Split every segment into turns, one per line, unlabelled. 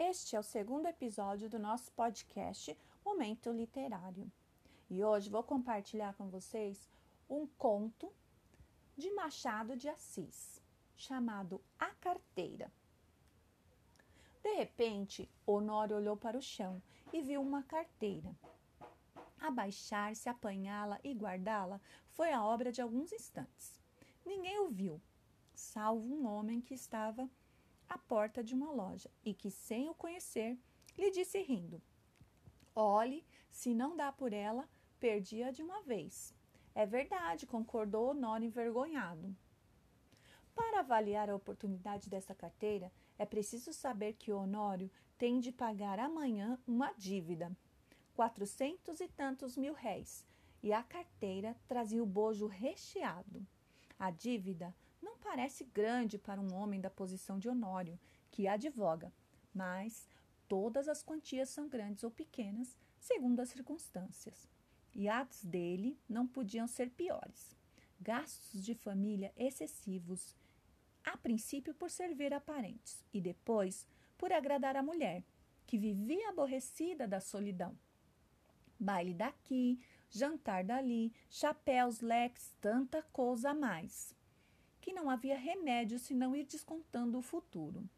Este é o segundo episódio do nosso podcast Momento Literário. E hoje vou compartilhar com vocês um conto de Machado de Assis, chamado A Carteira. De repente, Honório olhou para o chão e viu uma carteira. Abaixar-se, apanhá-la e guardá-la foi a obra de alguns instantes. Ninguém o viu, salvo um homem que estava à porta de uma loja e que, sem o conhecer, lhe disse rindo: Olhe, se não dá por ela, perdi-a de uma vez. É verdade, concordou Honório envergonhado. Para avaliar a oportunidade dessa carteira, é preciso saber que Honório tem de pagar amanhã uma dívida, quatrocentos e tantos mil réis, e a carteira trazia o bojo recheado. A dívida não parece grande para um homem da posição de Honório, que advoga, mas todas as quantias são grandes ou pequenas, segundo as circunstâncias. E atos dele não podiam ser piores. Gastos de família excessivos, a princípio por servir a parentes e depois por agradar a mulher, que vivia aborrecida da solidão. Baile daqui, jantar dali, chapéus, leques, tanta coisa a mais que não havia remédio senão ir descontando o futuro.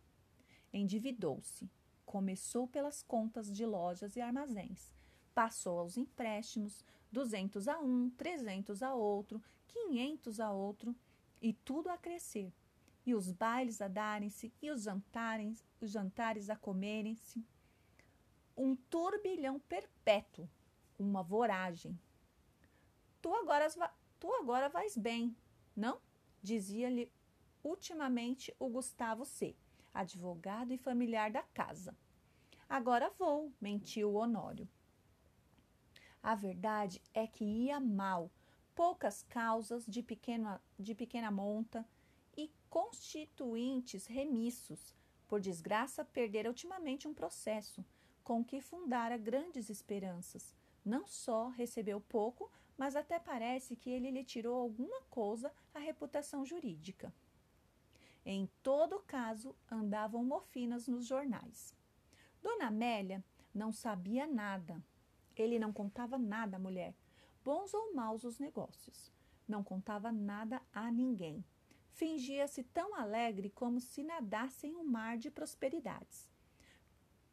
Endividou-se. Começou pelas contas de lojas e armazéns. Passou aos empréstimos, duzentos a um, trezentos a outro, quinhentos a outro, e tudo a crescer. E os bailes a darem-se, e os jantares, os jantares a comerem-se. Um turbilhão perpétuo, uma voragem. Tu agora, tu agora vais bem, não? Dizia-lhe ultimamente o Gustavo C., advogado e familiar da casa. Agora vou, mentiu Honório. A verdade é que ia mal, poucas causas de, de pequena monta e constituintes remissos. Por desgraça, perdera ultimamente um processo com que fundara grandes esperanças. Não só recebeu pouco, mas até parece que ele lhe tirou alguma coisa a reputação jurídica. Em todo caso, andavam mofinas nos jornais. Dona Amélia não sabia nada. Ele não contava nada à mulher, bons ou maus os negócios. Não contava nada a ninguém. Fingia-se tão alegre como se nadasse em um mar de prosperidades.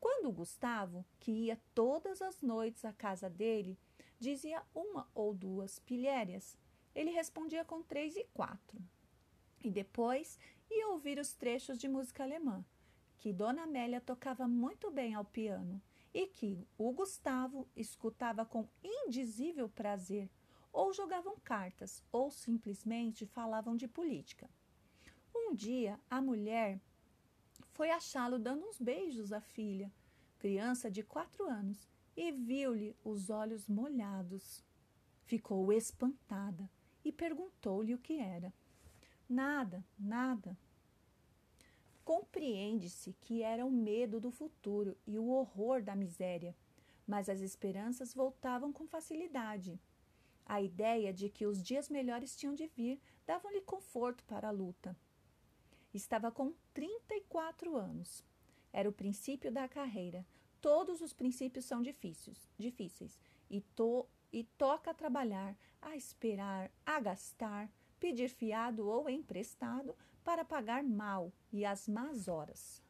Quando Gustavo, que ia todas as noites à casa dele, dizia uma ou duas pilhérias, ele respondia com três e quatro. E depois ia ouvir os trechos de música alemã, que Dona Amélia tocava muito bem ao piano e que o Gustavo escutava com indizível prazer, ou jogavam cartas, ou simplesmente falavam de política. Um dia, a mulher foi achá-lo dando uns beijos à filha, criança de quatro anos, e viu-lhe os olhos molhados. Ficou espantada e perguntou-lhe o que era. Nada, nada. Compreende-se que era o medo do futuro e o horror da miséria, mas as esperanças voltavam com facilidade. A ideia de que os dias melhores tinham de vir dava-lhe conforto para a luta. Estava com 34 anos. Era o princípio da carreira, Todos os princípios são difíceis, difíceis e, to, e toca trabalhar, a esperar, a gastar, pedir fiado ou emprestado para pagar mal e as más horas.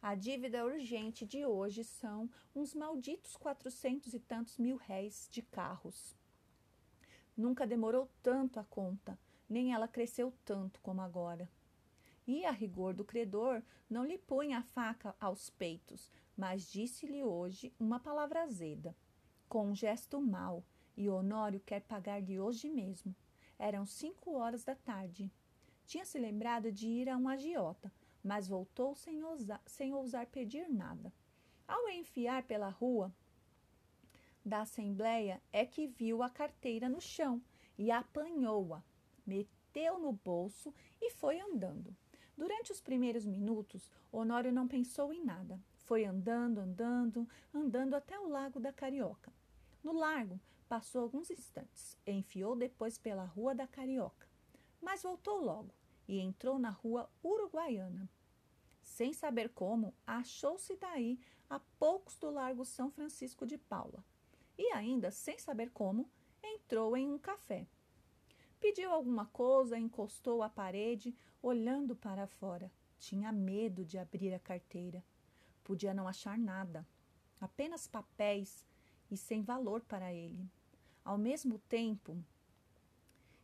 A dívida urgente de hoje são uns malditos quatrocentos e tantos mil réis de carros. Nunca demorou tanto a conta, nem ela cresceu tanto como agora. E, a rigor do credor, não lhe punha a faca aos peitos, mas disse-lhe hoje uma palavra azeda, com um gesto mau, e Honório quer pagar-lhe hoje mesmo. Eram cinco horas da tarde. Tinha se lembrado de ir a um agiota, mas voltou sem ousar, sem ousar pedir nada. Ao enfiar pela rua da Assembleia, é que viu a carteira no chão e apanhou-a, meteu no bolso e foi andando. Durante os primeiros minutos, Honório não pensou em nada. Foi andando, andando, andando até o Lago da Carioca. No largo, passou alguns instantes, enfiou depois pela Rua da Carioca, mas voltou logo e entrou na Rua Uruguaiana. sem saber como, achou-se daí a poucos do Largo São Francisco de Paula. E ainda, sem saber como, entrou em um café. Pediu alguma coisa, encostou à parede, olhando para fora. Tinha medo de abrir a carteira. Podia não achar nada, apenas papéis e sem valor para ele. Ao mesmo tempo,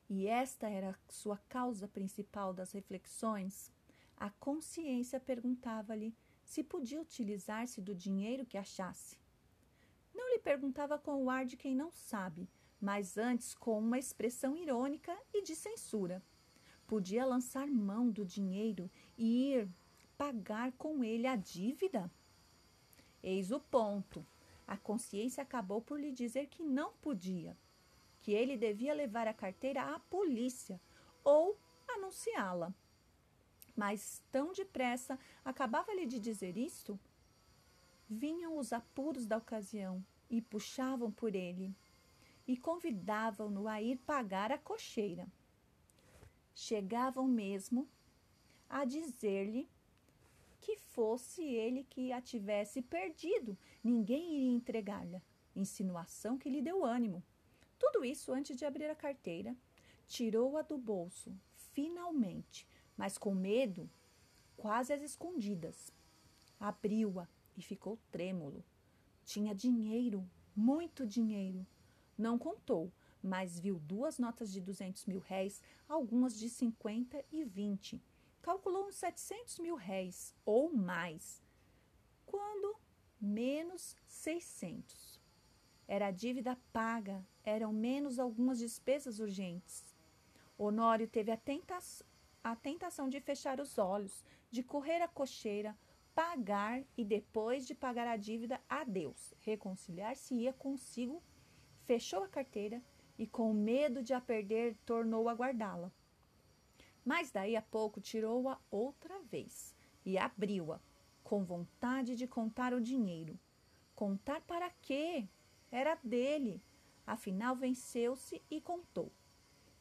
e esta era sua causa principal das reflexões, a consciência perguntava-lhe se podia utilizar-se do dinheiro que achasse. Não lhe perguntava com o ar de quem não sabe, mas antes com uma expressão irônica e de censura. Podia lançar mão do dinheiro e ir pagar com ele a dívida? Eis o ponto. A consciência acabou por lhe dizer que não podia, que ele devia levar a carteira à polícia ou anunciá-la. Mas tão depressa acabava-lhe de dizer isto, vinham os apuros da ocasião e puxavam por ele e convidavam-no a ir pagar a cocheira. Chegavam mesmo a dizer-lhe que fosse ele que a tivesse perdido, ninguém iria entregá-la. Insinuação que lhe deu ânimo. Tudo isso antes de abrir a carteira. Tirou-a do bolso, finalmente, mas com medo, quase às escondidas. Abriu-a e ficou trêmulo. Tinha dinheiro, muito dinheiro. Não contou, mas viu duas notas de 200 mil réis, algumas de 50 e 20. Calculou uns 700 mil réis ou mais. Quando menos 600. Era a dívida paga, eram menos algumas despesas urgentes. Honório teve a, tenta a tentação de fechar os olhos, de correr a cocheira, pagar e depois de pagar a dívida, adeus, reconciliar-se-ia consigo, fechou a carteira e, com medo de a perder, tornou a guardá-la. Mas daí a pouco tirou-a outra vez e abriu-a, com vontade de contar o dinheiro. Contar para quê? Era dele. Afinal, venceu-se e contou.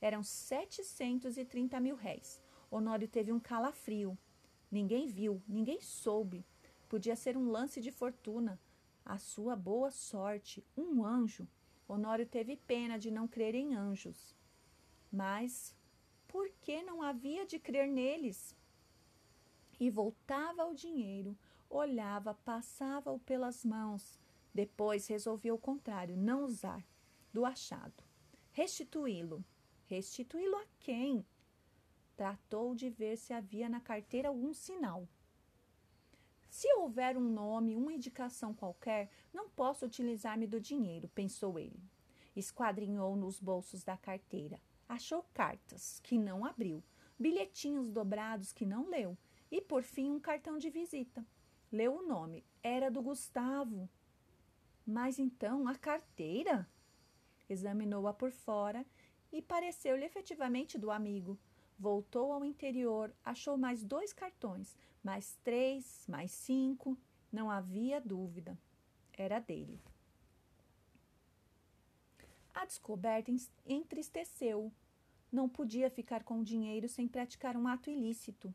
Eram 730 mil réis. Honório teve um calafrio. Ninguém viu, ninguém soube. Podia ser um lance de fortuna. A sua boa sorte, um anjo. Honório teve pena de não crer em anjos. Mas por que não havia de crer neles? E voltava ao dinheiro, olhava, passava-o pelas mãos. Depois resolveu o contrário, não usar do achado. Restituí-lo. Restituí-lo a quem? Tratou de ver se havia na carteira algum sinal. Se houver um nome, uma indicação qualquer, não posso utilizar-me do dinheiro, pensou ele. Esquadrinhou nos bolsos da carteira. Achou cartas, que não abriu, bilhetinhos dobrados que não leu, e por fim um cartão de visita. Leu o nome. Era do Gustavo. Mas então a carteira? Examinou-a por fora e pareceu-lhe efetivamente do amigo. Voltou ao interior, achou mais dois cartões, mais três, mais cinco. Não havia dúvida. Era dele. A descoberta entristeceu. Não podia ficar com o dinheiro sem praticar um ato ilícito.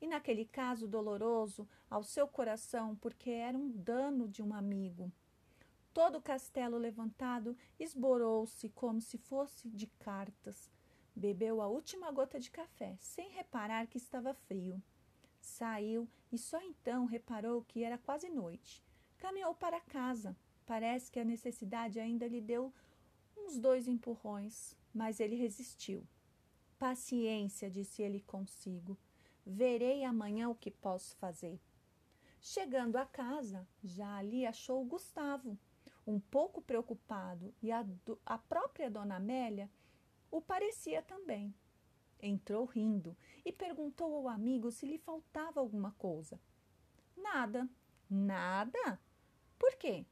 E naquele caso doloroso ao seu coração, porque era um dano de um amigo. Todo o castelo levantado esborou-se como se fosse de cartas. Bebeu a última gota de café, sem reparar que estava frio. Saiu e só então reparou que era quase noite. Caminhou para casa. Parece que a necessidade ainda lhe deu uns dois empurrões, mas ele resistiu. Paciência, disse ele consigo. Verei amanhã o que posso fazer. Chegando à casa, já ali achou Gustavo, um pouco preocupado, e a, a própria dona Amélia o parecia também. Entrou rindo e perguntou ao amigo se lhe faltava alguma coisa. Nada. Nada? Por quê?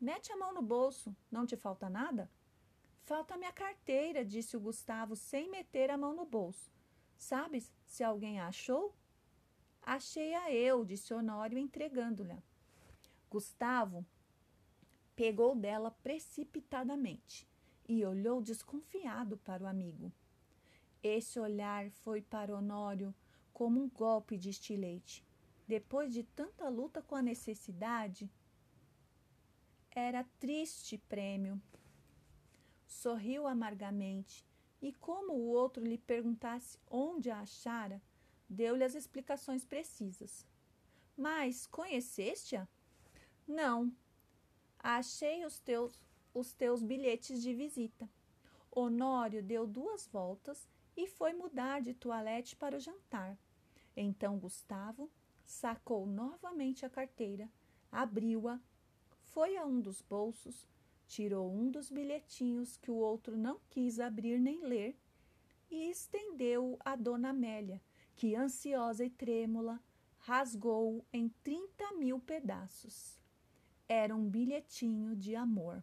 Mete a mão no bolso. Não te falta nada? Falta minha carteira, disse o Gustavo sem meter a mão no bolso. Sabes se alguém a achou? Achei-a eu, disse Honório, entregando-lhe. Gustavo pegou dela precipitadamente e olhou desconfiado para o amigo. Esse olhar foi para Honório como um golpe de estilete. depois de tanta luta com a necessidade, era triste prêmio. Sorriu amargamente e, como o outro lhe perguntasse onde a achara, deu-lhe as explicações precisas. Mas conheceste-a? Não. Achei os teus, os teus bilhetes de visita. Honório deu duas voltas e foi mudar de toalete para o jantar. Então Gustavo sacou novamente a carteira, abriu-a, foi a um dos bolsos, tirou um dos bilhetinhos que o outro não quis abrir nem ler e estendeu-o a Dona Amélia, que, ansiosa e trêmula, rasgou-o em trinta mil pedaços. Era um bilhetinho de amor.